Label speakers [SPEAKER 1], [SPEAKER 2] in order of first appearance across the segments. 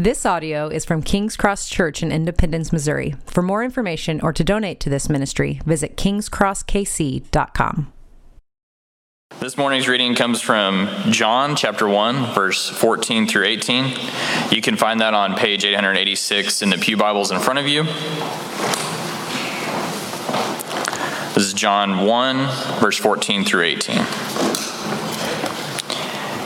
[SPEAKER 1] This audio is from King's Cross Church in Independence, Missouri. For more information or to donate to this ministry, visit kingscrosskc.com.
[SPEAKER 2] This morning's reading comes from John chapter 1, verse 14 through 18. You can find that on page 886 in the Pew Bibles in front of you. This is John 1, verse 14 through 18.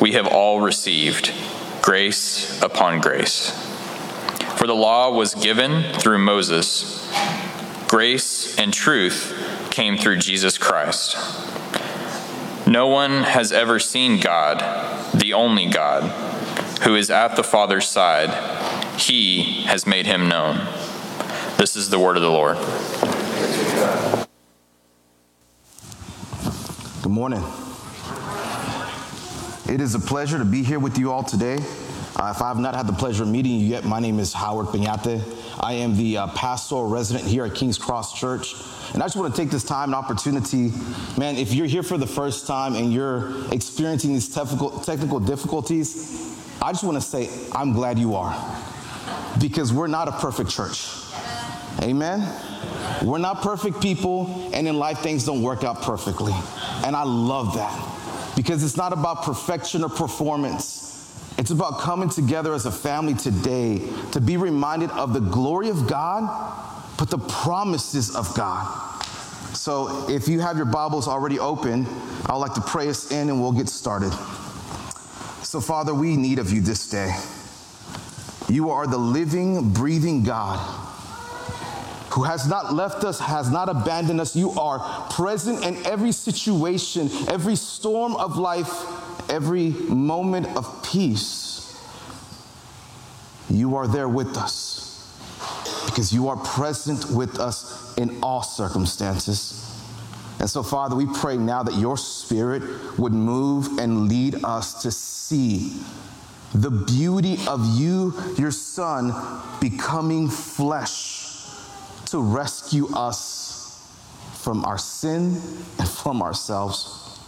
[SPEAKER 2] we have all received grace upon grace. For the law was given through Moses, grace and truth came through Jesus Christ. No one has ever seen God, the only God, who is at the Father's side. He has made him known. This is the word of the Lord.
[SPEAKER 3] Good morning. It is a pleasure to be here with you all today. Uh, if I have not had the pleasure of meeting you yet, my name is Howard Peñate. I am the uh, pastoral resident here at King's Cross Church. And I just want to take this time and opportunity, man, if you're here for the first time and you're experiencing these technical, technical difficulties, I just want to say, I'm glad you are. Because we're not a perfect church. Amen? We're not perfect people, and in life, things don't work out perfectly. And I love that because it's not about perfection or performance. It's about coming together as a family today to be reminded of the glory of God, but the promises of God. So if you have your Bibles already open, I'd like to pray us in and we'll get started. So, Father, we need of you this day. You are the living, breathing God who has not left us, has not abandoned us. You are present in every situation, every storm of life, every moment of peace. You are there with us because you are present with us in all circumstances. And so, Father, we pray now that your spirit would move and lead us to see the beauty of you, your Son, becoming flesh to rescue us from our sin and from ourselves.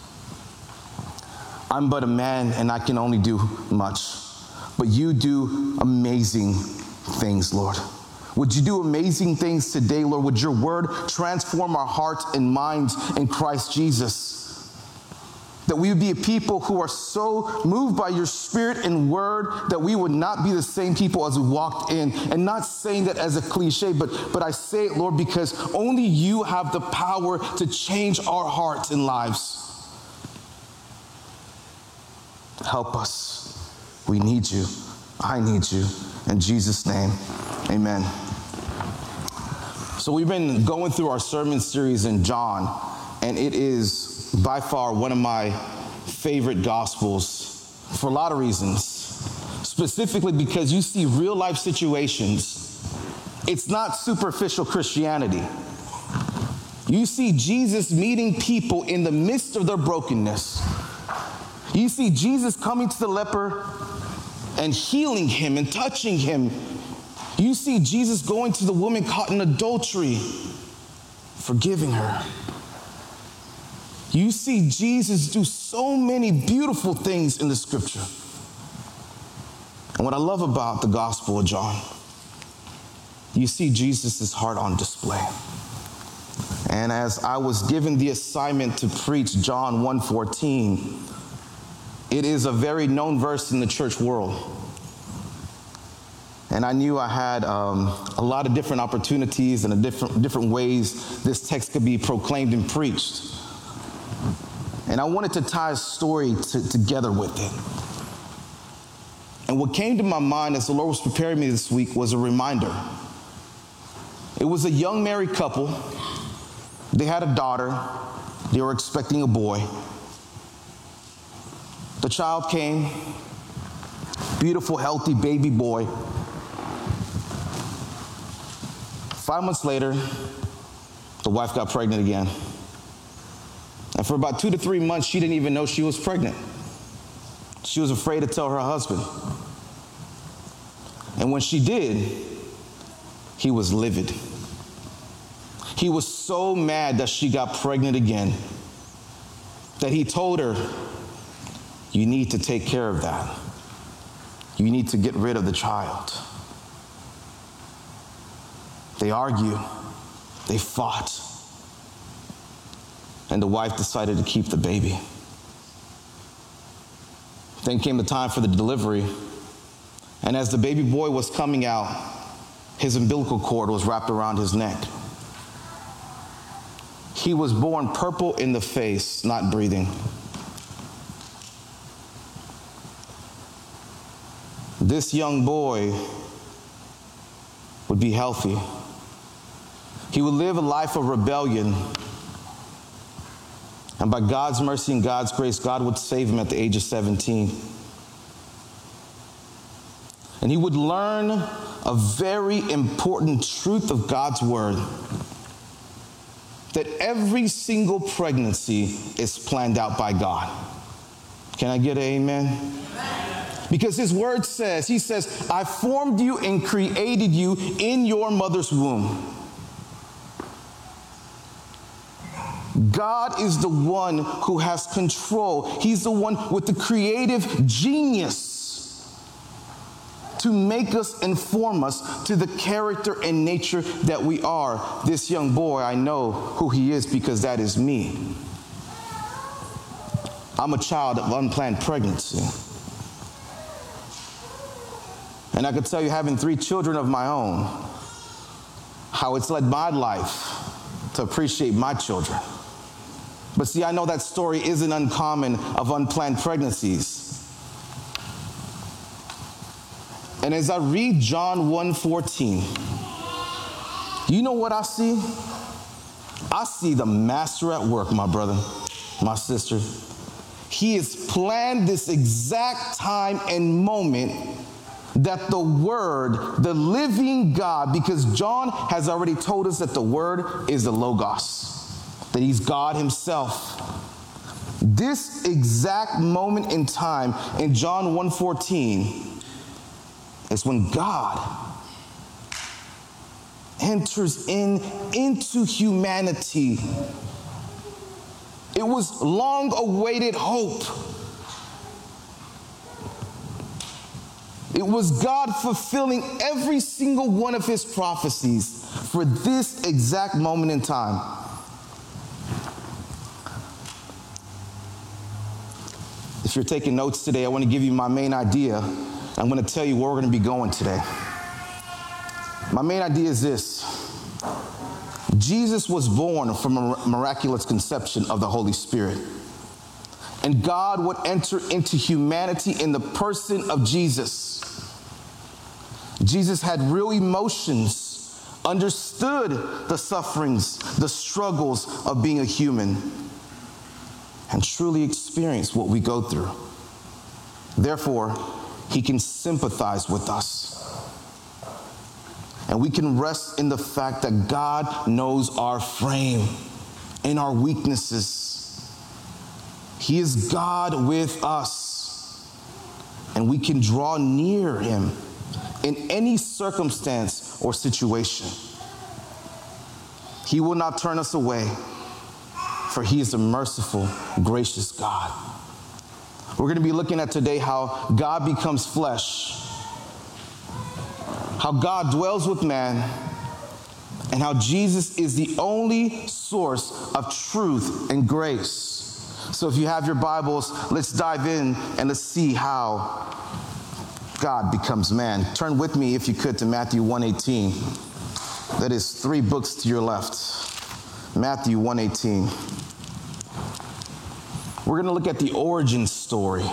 [SPEAKER 3] I'm but a man and I can only do much, but you do amazing things, Lord. Would you do amazing things today, Lord? Would your word transform our hearts and minds in Christ Jesus? That we would be a people who are so moved by your spirit and word that we would not be the same people as we walked in. And not saying that as a cliche, but, but I say it, Lord, because only you have the power to change our hearts and lives. Help us. We need you. I need you. In Jesus' name, amen. So we've been going through our sermon series in John, and it is by far one of my favorite gospels for a lot of reasons. Specifically because you see real life situations. It's not superficial Christianity. You see Jesus meeting people in the midst of their brokenness. You see Jesus coming to the leper and healing him and touching him. You see Jesus going to the woman caught in adultery, forgiving her. You see Jesus do so many beautiful things in the scripture. And what I love about the Gospel of John, you see Jesus' heart on display. And as I was given the assignment to preach John 1:14, it is a very known verse in the church world. And I knew I had um, a lot of different opportunities and different, different ways this text could be proclaimed and preached. And I wanted to tie a story to, together with it. And what came to my mind as the Lord was preparing me this week was a reminder. It was a young married couple. They had a daughter. They were expecting a boy. The child came, beautiful, healthy baby boy. Five months later, the wife got pregnant again. And for about two to three months, she didn't even know she was pregnant. She was afraid to tell her husband. And when she did, he was livid. He was so mad that she got pregnant again that he told her, You need to take care of that. You need to get rid of the child. They argue, they fought, and the wife decided to keep the baby. Then came the time for the delivery, and as the baby boy was coming out, his umbilical cord was wrapped around his neck. He was born purple in the face, not breathing. This young boy would be healthy. He would live a life of rebellion. And by God's mercy and God's grace, God would save him at the age of 17. And he would learn a very important truth of God's word that every single pregnancy is planned out by God. Can I get an amen? amen? Because his word says, he says, I formed you and created you in your mother's womb. God is the one who has control. He's the one with the creative genius to make us and form us to the character and nature that we are. This young boy, I know who he is because that is me. I'm a child of unplanned pregnancy. And I could tell you, having three children of my own, how it's led my life to appreciate my children. But see, I know that story isn't uncommon of unplanned pregnancies. And as I read John 1:14, you know what I see? I see the master at work, my brother, my sister. He has planned this exact time and moment that the Word, the living God, because John has already told us that the Word is the Logos, that He's God Himself. This exact moment in time in John 1:14 is when God enters in into humanity. It was long awaited hope. It was God fulfilling every single one of his prophecies for this exact moment in time. If you're taking notes today, I want to give you my main idea I'm going to tell you where we're going to be going today. My main idea is this Jesus was born from a miraculous conception of the Holy Spirit. And God would enter into humanity in the person of Jesus. Jesus had real emotions, understood the sufferings, the struggles of being a human, and truly experience what we go through. Therefore, he can sympathize with us. And we can rest in the fact that God knows our frame and our weaknesses. He is God with us. And we can draw near Him in any circumstance or situation. He will not turn us away, for He is a merciful, gracious God. We're going to be looking at today how God becomes flesh, how God dwells with man, and how Jesus is the only source of truth and grace. So if you have your Bibles, let's dive in and let's see how God becomes man. Turn with me if you could to Matthew 118. That is 3 books to your left. Matthew 118 we're going to look at the origin story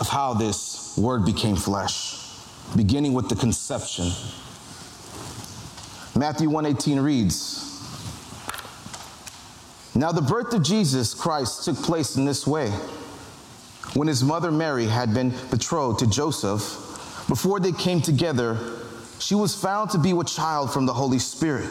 [SPEAKER 3] of how this word became flesh, beginning with the conception. Matthew 1:18 reads, Now the birth of Jesus Christ took place in this way. When his mother Mary had been betrothed to Joseph, before they came together, she was found to be with child from the Holy Spirit.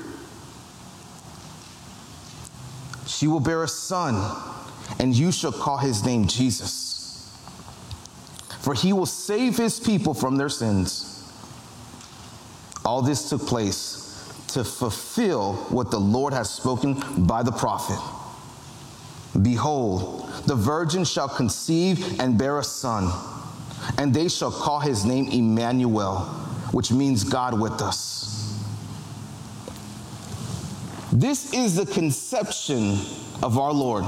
[SPEAKER 3] She will bear a son, and you shall call his name Jesus for he will save his people from their sins. All this took place to fulfill what the Lord has spoken by the prophet. Behold, the virgin shall conceive and bear a son, and they shall call his name Emmanuel, which means God with us. This is the conception of our Lord.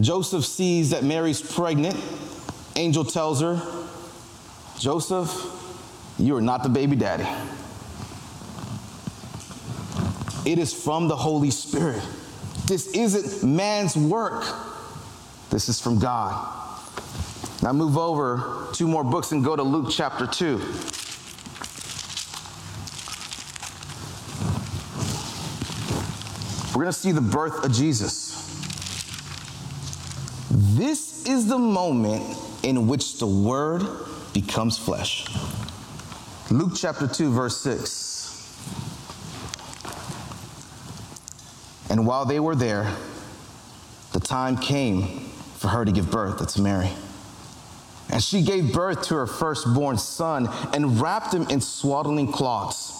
[SPEAKER 3] Joseph sees that Mary's pregnant angel tells her, Joseph, you are not the baby daddy. It is from the Holy Spirit. This isn't man's work. This is from God. Now move over two more books and go to Luke chapter 2. We're going to see the birth of Jesus. This is the moment in which the Word becomes flesh. Luke chapter 2, verse 6. And while they were there, the time came for her to give birth. That's Mary. And she gave birth to her firstborn son and wrapped him in swaddling cloths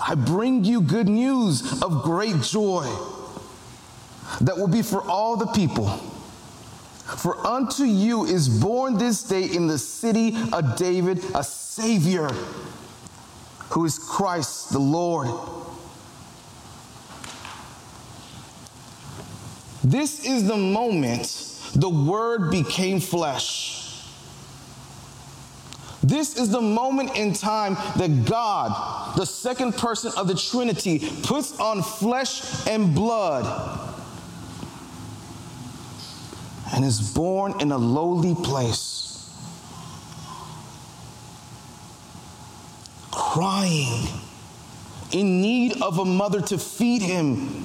[SPEAKER 3] I bring you good news of great joy that will be for all the people. For unto you is born this day in the city of David a Savior, who is Christ the Lord. This is the moment the Word became flesh. This is the moment in time that God, the second person of the Trinity, puts on flesh and blood and is born in a lowly place, crying, in need of a mother to feed him.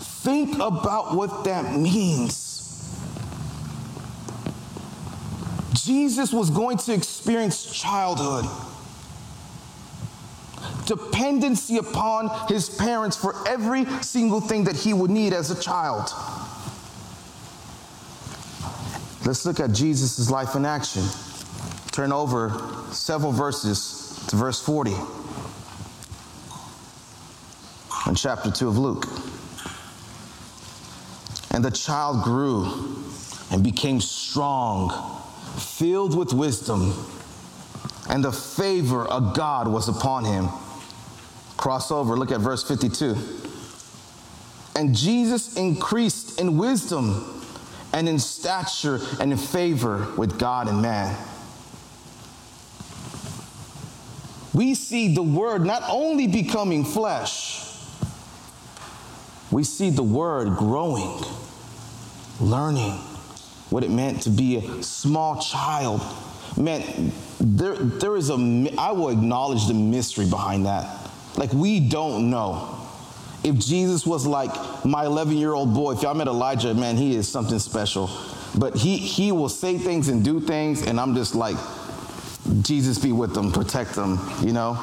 [SPEAKER 3] Think about what that means. Jesus was going to experience childhood, dependency upon his parents for every single thing that he would need as a child. Let's look at Jesus' life in action. Turn over several verses to verse 40 in chapter 2 of Luke. And the child grew and became strong, filled with wisdom, and the favor of God was upon him. Cross over, look at verse 52. And Jesus increased in wisdom and in stature and in favor with God and man. We see the Word not only becoming flesh, we see the Word growing, learning what it meant to be a small child. Man, there, there is a, I will acknowledge the mystery behind that. Like, we don't know if Jesus was like my 11 year old boy, if y'all met Elijah, man, he is something special. But he, he will say things and do things, and I'm just like, Jesus be with them, protect them, you know?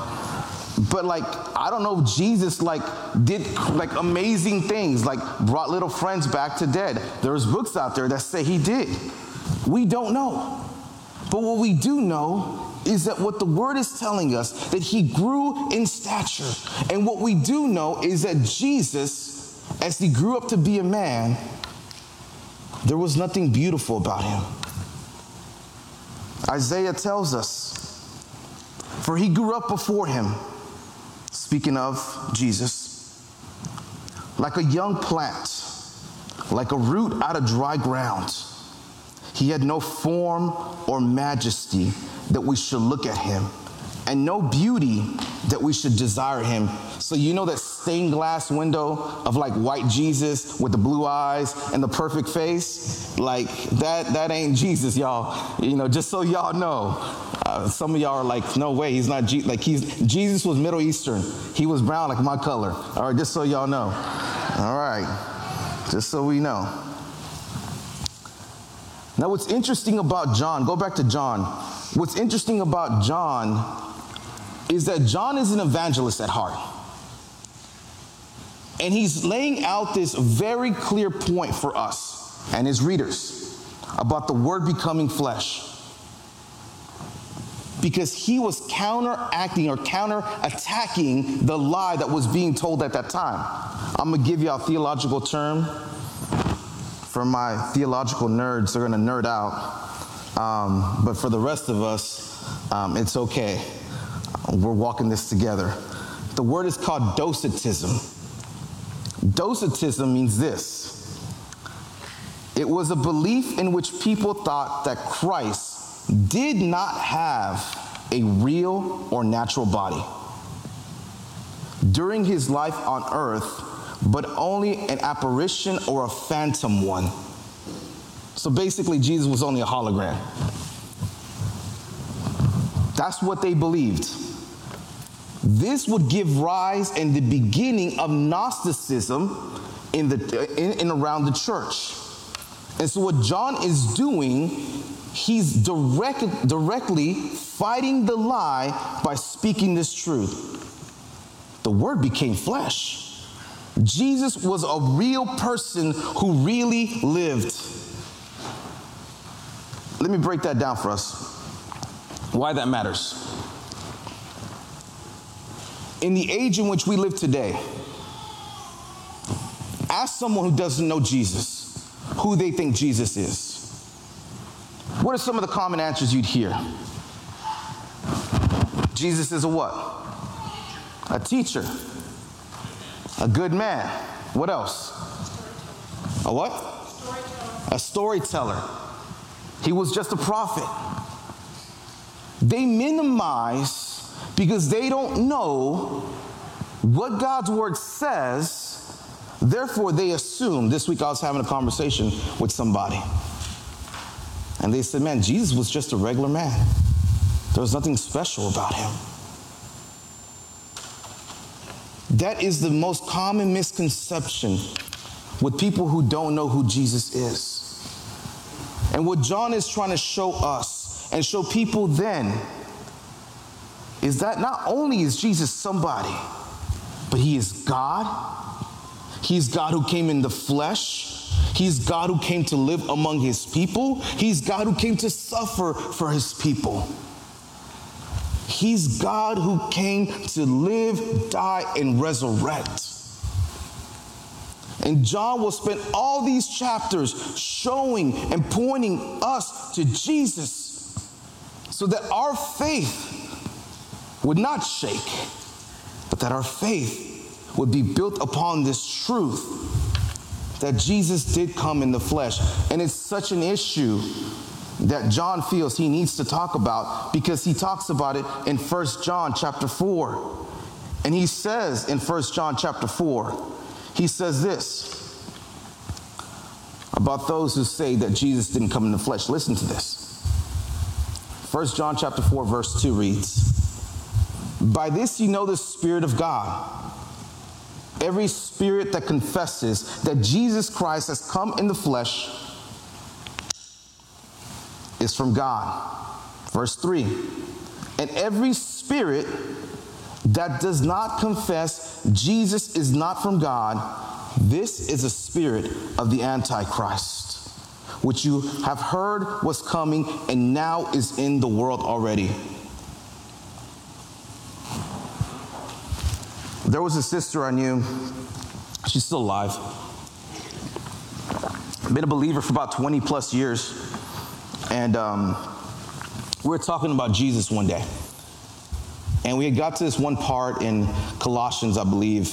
[SPEAKER 3] But like, I don't know if Jesus like did like amazing things, like brought little friends back to dead. There's books out there that say he did. We don't know. But what we do know is that what the word is telling us that he grew in stature. And what we do know is that Jesus, as he grew up to be a man, there was nothing beautiful about him. Isaiah tells us, for he grew up before him, speaking of Jesus, like a young plant, like a root out of dry ground. He had no form or majesty that we should look at him, and no beauty that we should desire him. So, you know that stained glass window of like white Jesus with the blue eyes and the perfect face? Like, that, that ain't Jesus, y'all. You know, just so y'all know. Uh, some of y'all are like, no way, he's not Je-. like he's Jesus was Middle Eastern. He was brown like my color. All right, just so y'all know. All right, just so we know. Now, what's interesting about John, go back to John. What's interesting about John is that John is an evangelist at heart. And he's laying out this very clear point for us and his readers about the word becoming flesh. Because he was counteracting or counterattacking the lie that was being told at that time. I'm gonna give you a theological term for my theological nerds, they're gonna nerd out. Um, but for the rest of us, um, it's okay. We're walking this together. The word is called docetism. Docetism means this it was a belief in which people thought that Christ did not have a real or natural body during his life on earth, but only an apparition or a phantom one. So basically, Jesus was only a hologram. That's what they believed. This would give rise in the beginning of Gnosticism in the in, in around the church. And so what John is doing, he's direct, directly fighting the lie by speaking this truth. The word became flesh. Jesus was a real person who really lived. Let me break that down for us. Why that matters. In the age in which we live today, ask someone who doesn't know Jesus who they think Jesus is. What are some of the common answers you'd hear? Jesus is a what? A teacher. A good man. What else? A what? A storyteller. He was just a prophet. They minimize because they don't know what God's word says Therefore, they assume. This week I was having a conversation with somebody. And they said, Man, Jesus was just a regular man. There was nothing special about him. That is the most common misconception with people who don't know who Jesus is. And what John is trying to show us and show people then is that not only is Jesus somebody, but he is God He's God who came in the flesh. He's God who came to live among his people. He's God who came to suffer for his people. He's God who came to live, die, and resurrect. And John will spend all these chapters showing and pointing us to Jesus so that our faith would not shake, but that our faith would be built upon this truth that Jesus did come in the flesh. And it's such an issue that John feels he needs to talk about because he talks about it in First John chapter 4. And he says in First John chapter 4, he says this about those who say that Jesus didn't come in the flesh. Listen to this. First John chapter 4 verse 2 reads, "By this you know the spirit of God." Every spirit that confesses that Jesus Christ has come in the flesh is from God. Verse 3 And every spirit that does not confess Jesus is not from God, this is a spirit of the Antichrist, which you have heard was coming and now is in the world already. There was a sister I knew, she's still alive. Been a believer for about 20 plus years. And um, we were talking about Jesus one day. And we had got to this one part in Colossians, I believe,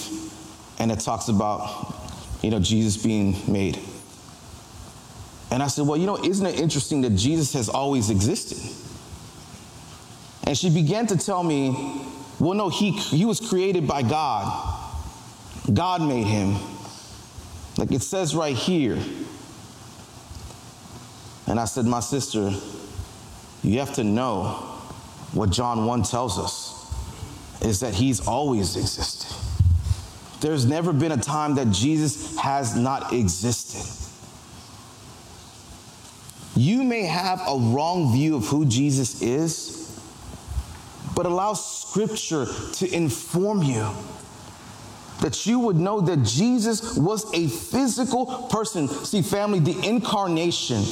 [SPEAKER 3] and it talks about, you know, Jesus being made and I said, Well, you know, isn't it interesting that Jesus has always existed? And she began to tell me, Well, no, he, he was created by God, God made him. Like it says right here. And I said, My sister, you have to know what John 1 tells us is that he's always existed. There's never been a time that Jesus has not existed. You may have a wrong view of who Jesus is, but allow Scripture to inform you that you would know that Jesus was a physical person. See, family, the incarnation,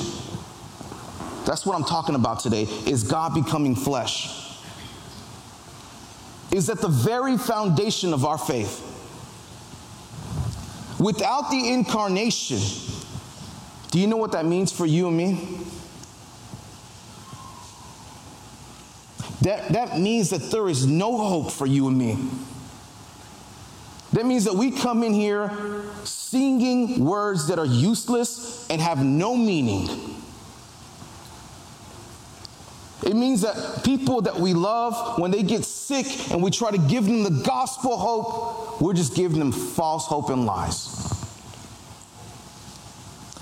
[SPEAKER 3] that's what I'm talking about today, is God becoming flesh. Is at the very foundation of our faith. Without the incarnation, do you know what that means for you and me? That, that means that there is no hope for you and me. That means that we come in here singing words that are useless and have no meaning. It means that people that we love, when they get sick and we try to give them the gospel hope, we're just giving them false hope and lies.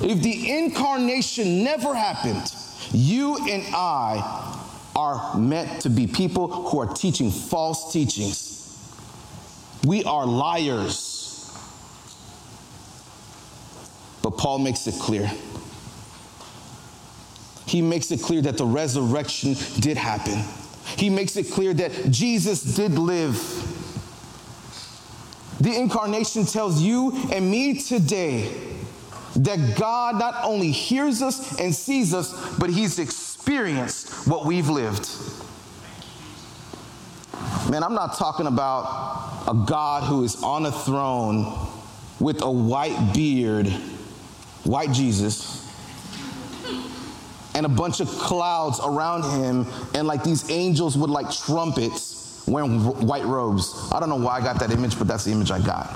[SPEAKER 3] If the incarnation never happened, you and I are meant to be people who are teaching false teachings. We are liars. But Paul makes it clear. He makes it clear that the resurrection did happen. He makes it clear that Jesus did live. The incarnation tells you and me today that God not only hears us and sees us, but He's experienced what we've lived. Man, I'm not talking about a God who is on a throne with a white beard, white Jesus, and a bunch of clouds around him, and like these angels with like trumpets wearing white robes. I don't know why I got that image, but that's the image I got.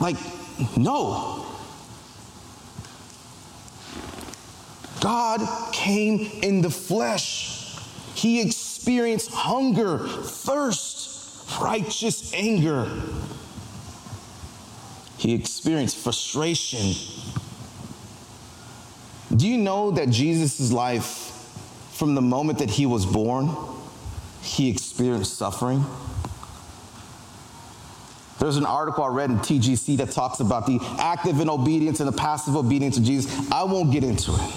[SPEAKER 3] Like, no. God came in the flesh. He experienced hunger, thirst, righteous anger. He experienced frustration. Do you know that Jesus' life, from the moment that he was born, he experienced suffering? There's an article I read in TGC that talks about the active and obedience and the passive obedience of Jesus. I won't get into it.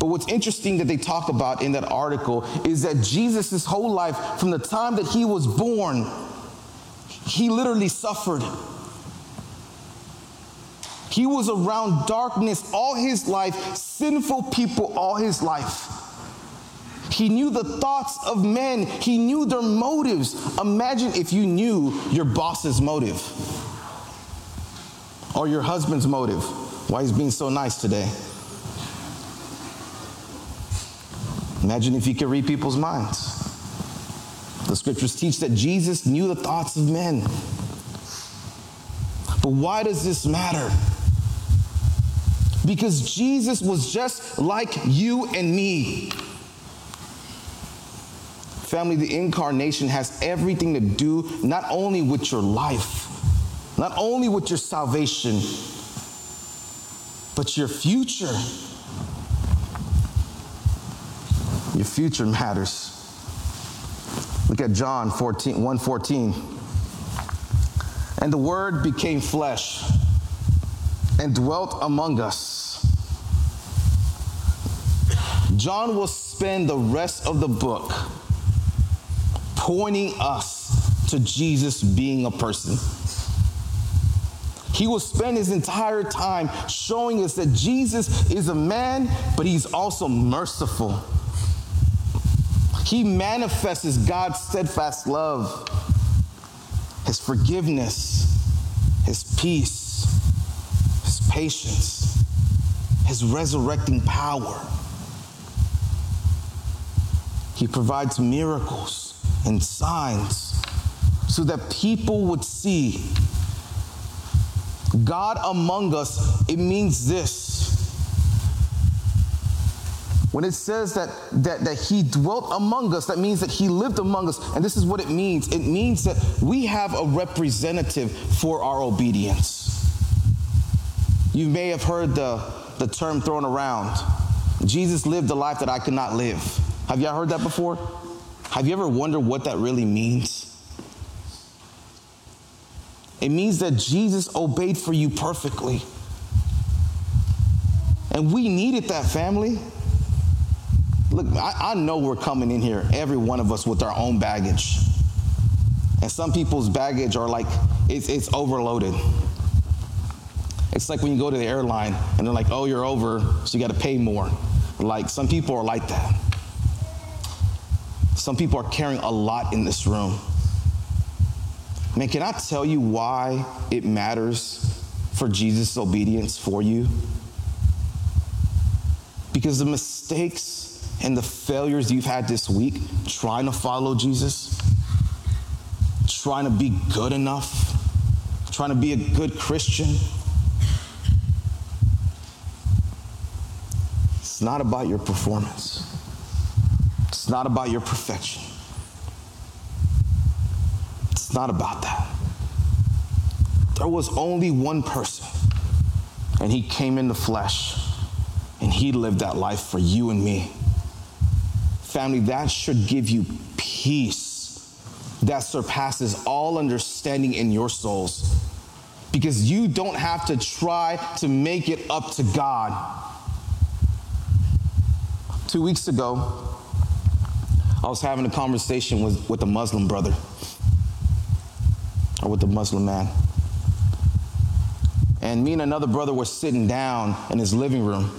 [SPEAKER 3] But what's interesting that they talk about in that article is that Jesus' whole life, from the time that he was born, he literally suffered. He was around darkness all his life, sinful people all his life. He knew the thoughts of men, he knew their motives. Imagine if you knew your boss's motive or your husband's motive. Why he's being so nice today. Imagine if you could read people's minds. The scriptures teach that Jesus knew the thoughts of men. But why does this matter? Because Jesus was just like you and me. Family, the incarnation has everything to do not only with your life, not only with your salvation, but your future. Your future matters. Look at John 14, 114. And the word became flesh and dwelt among us. John will spend the rest of the book pointing us to Jesus being a person. He will spend his entire time showing us that Jesus is a man, but he's also merciful. He manifests God's steadfast love, His forgiveness, His peace, His patience, His resurrecting power. He provides miracles and signs so that people would see God among us. It means this. When it says that, that, that he dwelt among us, that means that he lived among us. And this is what it means it means that we have a representative for our obedience. You may have heard the, the term thrown around Jesus lived a life that I could not live. Have y'all heard that before? Have you ever wondered what that really means? It means that Jesus obeyed for you perfectly. And we needed that family. Look, I, I, know we're coming in here, every one of us, with our own baggage. And some people's baggage are like, it's, it's overloaded. It's like when you go to the airline and they're like, oh, you're over, so you got to pay more. Like, some people are like that. Some people are carrying a lot in this room. Man, can I tell you why it matters for Jesus' obedience for you? Because the mistakes and the failures you've had this week trying to follow Jesus, trying to be good enough, trying to be a good Christian, it's not about your performance. It's not about your perfection. It's not about that. There was only one person, and he came in the flesh, and he lived that life for you and me. Family, that should give you peace that surpasses all understanding in your souls. Because you don't have to try to make it up to God. Two weeks ago, I was having a conversation with, with a Muslim brother, or with a Muslim man. And me and another brother were sitting down in his living room.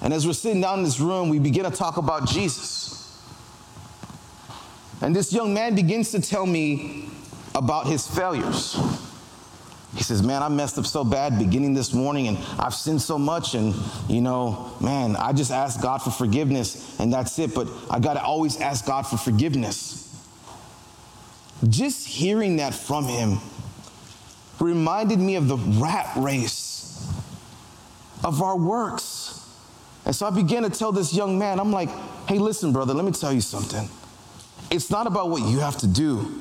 [SPEAKER 3] And as we're sitting down in this room, we begin to talk about Jesus. And this young man begins to tell me about his failures. He says, Man, I messed up so bad beginning this morning and I've sinned so much. And, you know, man, I just ask God for forgiveness and that's it. But I got to always ask God for forgiveness. Just hearing that from him reminded me of the rat race of our works. And so I began to tell this young man, I'm like, hey, listen, brother, let me tell you something. It's not about what you have to do.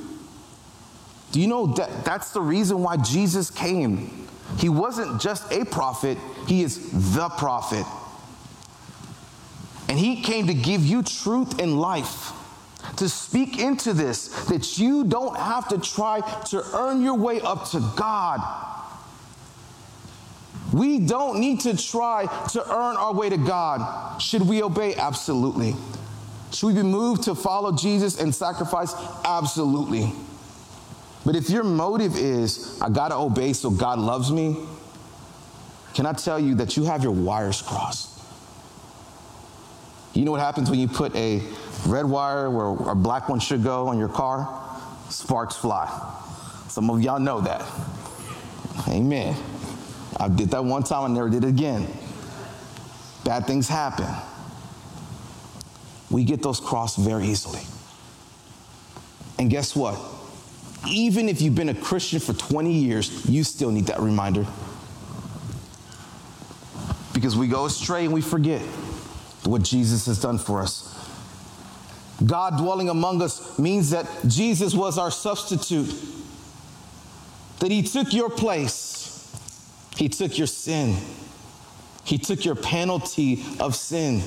[SPEAKER 3] Do you know that that's the reason why Jesus came? He wasn't just a prophet, he is the prophet. And he came to give you truth and life, to speak into this, that you don't have to try to earn your way up to God. We don't need to try to earn our way to God. Should we obey? Absolutely. Should we be moved to follow Jesus and sacrifice? Absolutely. But if your motive is, I gotta obey so God loves me, can I tell you that you have your wires crossed? You know what happens when you put a red wire where a black one should go on your car? Sparks fly. Some of y'all know that. Amen. I did that one time, I never did it again. Bad things happen. We get those crossed very easily. And guess what? Even if you've been a Christian for 20 years, you still need that reminder. Because we go astray and we forget what Jesus has done for us. God dwelling among us means that Jesus was our substitute, that He took your place, He took your sin, He took your penalty of sin.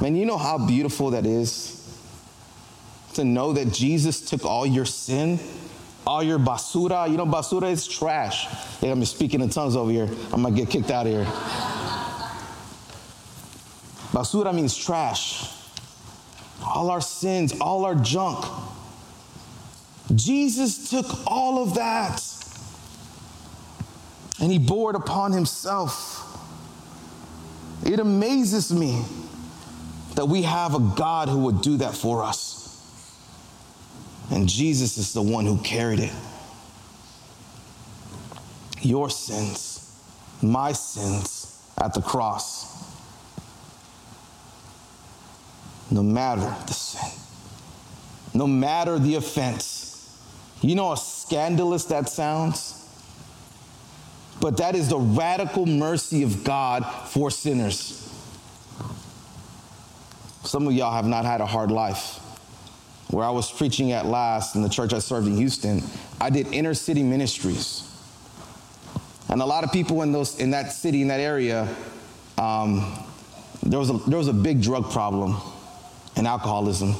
[SPEAKER 3] Man, you know how beautiful that is? To know that Jesus took all your sin, all your basura. You know, basura is trash. Yeah, I'm speaking in tongues over here. I'm gonna get kicked out of here. Basura means trash. All our sins, all our junk. Jesus took all of that and he bore it upon himself. It amazes me that we have a God who would do that for us. And Jesus is the one who carried it. Your sins, my sins at the cross. No matter the sin, no matter the offense. You know how scandalous that sounds? But that is the radical mercy of God for sinners. Some of y'all have not had a hard life. Where I was preaching at last in the church I served in Houston, I did inner city ministries. And a lot of people in, those, in that city, in that area, um, there, was a, there was a big drug problem and alcoholism.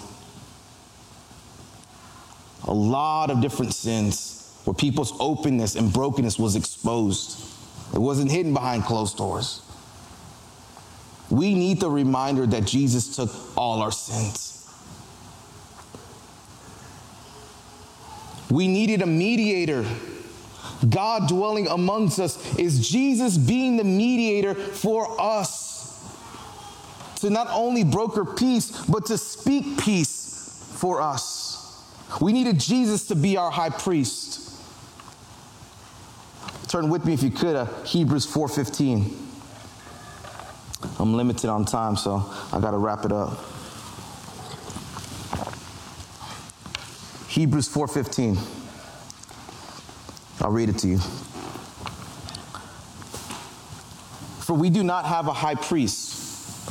[SPEAKER 3] A lot of different sins where people's openness and brokenness was exposed. It wasn't hidden behind closed doors. We need the reminder that Jesus took all our sins. We needed a mediator. God dwelling amongst us is Jesus being the mediator for us to not only broker peace, but to speak peace for us. We needed Jesus to be our high priest. Turn with me if you could, uh, Hebrews 4:15. I'm limited on time, so I got to wrap it up. Hebrews 4:15. I'll read it to you. For we do not have a high priest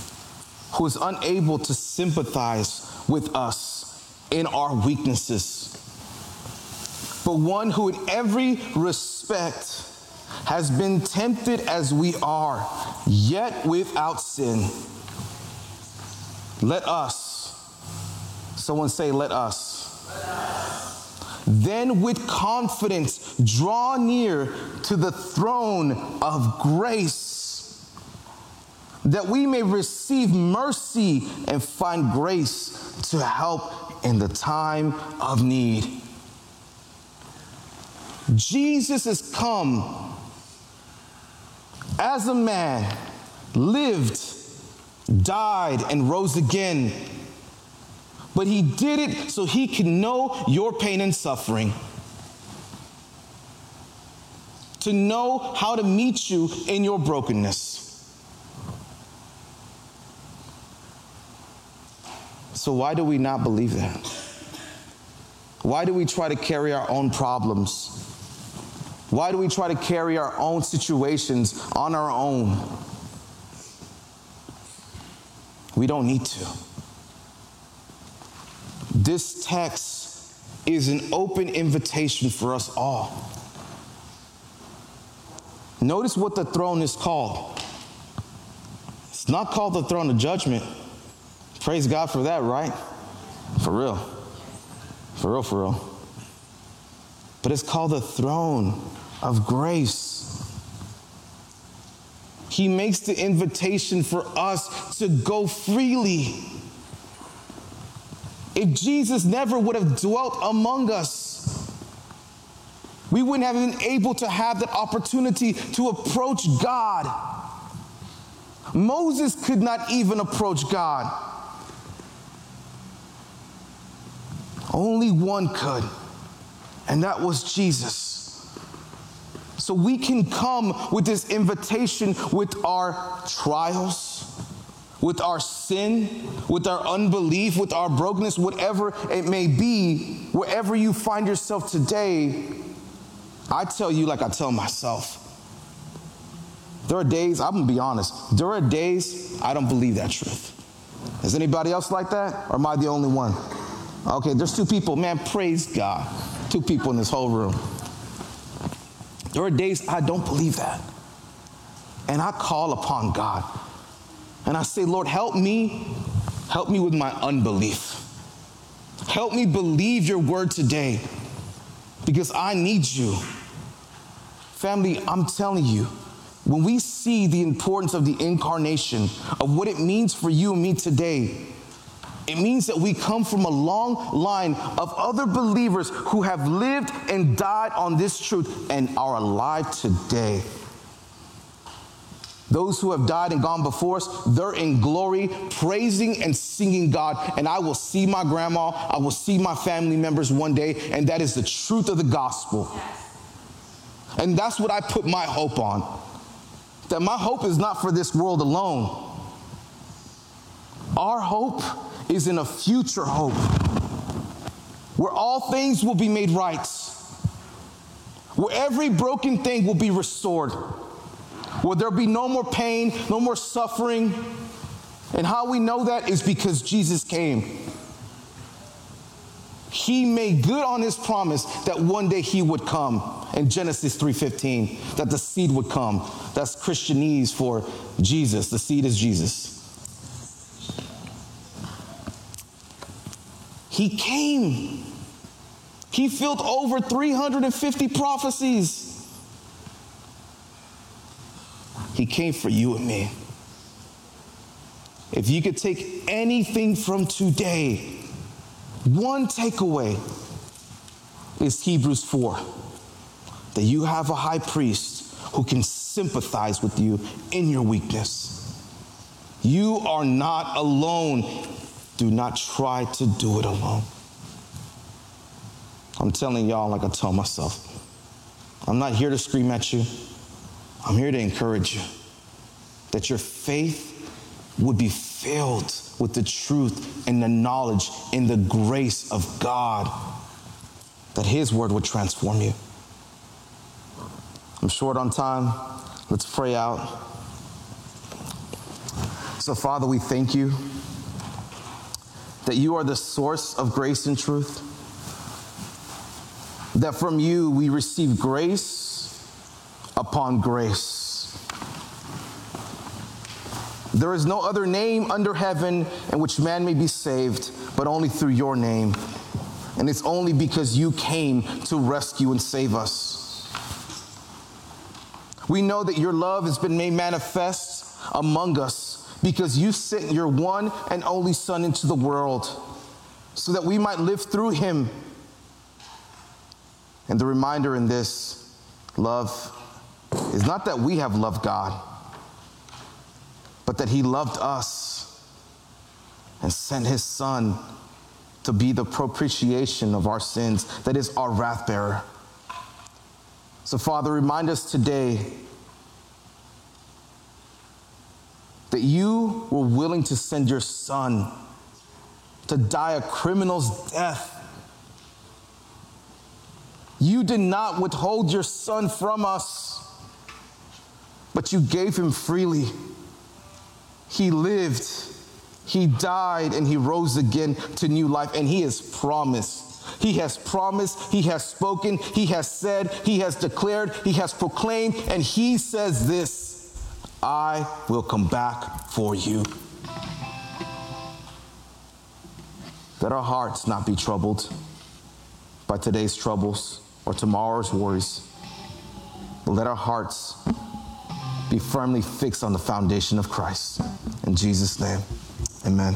[SPEAKER 3] who is unable to sympathize with us in our weaknesses, but one who in every respect has been tempted as we are, yet without sin. Let us, someone say, let us. Then with confidence draw near to the throne of grace that we may receive mercy and find grace to help in the time of need. Jesus has come as a man, lived, died, and rose again. But he did it so he can know your pain and suffering. To know how to meet you in your brokenness. So, why do we not believe that? Why do we try to carry our own problems? Why do we try to carry our own situations on our own? We don't need to. This text is an open invitation for us all. Notice what the throne is called. It's not called the throne of judgment. Praise God for that, right? For real. For real, for real. But it's called the throne of grace. He makes the invitation for us to go freely. If Jesus never would have dwelt among us, we wouldn't have been able to have that opportunity to approach God. Moses could not even approach God. Only one could, and that was Jesus. So we can come with this invitation with our trials, with our sin, with our unbelief, with our brokenness, whatever it may be, wherever you find yourself today. I tell you, like I tell myself, there are days, I'm gonna be honest, there are days I don't believe that truth. Is anybody else like that? Or am I the only one? Okay, there's two people. Man, praise God. Two people in this whole room. There are days I don't believe that. And I call upon God. And I say, Lord, help me. Help me with my unbelief. Help me believe your word today because I need you. Family, I'm telling you, when we see the importance of the incarnation, of what it means for you and me today, it means that we come from a long line of other believers who have lived and died on this truth and are alive today. Those who have died and gone before us, they're in glory, praising and singing God. And I will see my grandma, I will see my family members one day, and that is the truth of the gospel. And that's what I put my hope on. That my hope is not for this world alone. Our hope is in a future hope where all things will be made right, where every broken thing will be restored Will there be no more pain, no more suffering? And how we know that is because Jesus came. He made good on his promise that one day he would come in Genesis 3:15 that the seed would come. That's Christianese for Jesus. The seed is Jesus. He came. He filled over 350 prophecies. He came for you and me. If you could take anything from today, one takeaway is Hebrews 4 that you have a high priest who can sympathize with you in your weakness. You are not alone. Do not try to do it alone. I'm telling y'all, like I tell myself, I'm not here to scream at you. I'm here to encourage you that your faith would be filled with the truth and the knowledge and the grace of God, that His word would transform you. I'm short on time. Let's pray out. So, Father, we thank you that you are the source of grace and truth, that from you we receive grace upon grace. There is no other name under heaven in which man may be saved, but only through your name. And it's only because you came to rescue and save us. We know that your love has been made manifest among us because you sent your one and only Son into the world so that we might live through him. And the reminder in this love is not that we have loved God, but that He loved us and sent His Son to be the propitiation of our sins, that is our wrath bearer. So, Father, remind us today that you were willing to send your Son to die a criminal's death. You did not withhold your Son from us but you gave him freely. He lived, he died, and he rose again to new life, and he has promised. He has promised, he has spoken, he has said, he has declared, he has proclaimed, and he says this I will come back for you. Let our hearts not be troubled by today's troubles or tomorrow's worries, let our hearts be firmly fixed on the foundation of Christ. In Jesus' name, amen.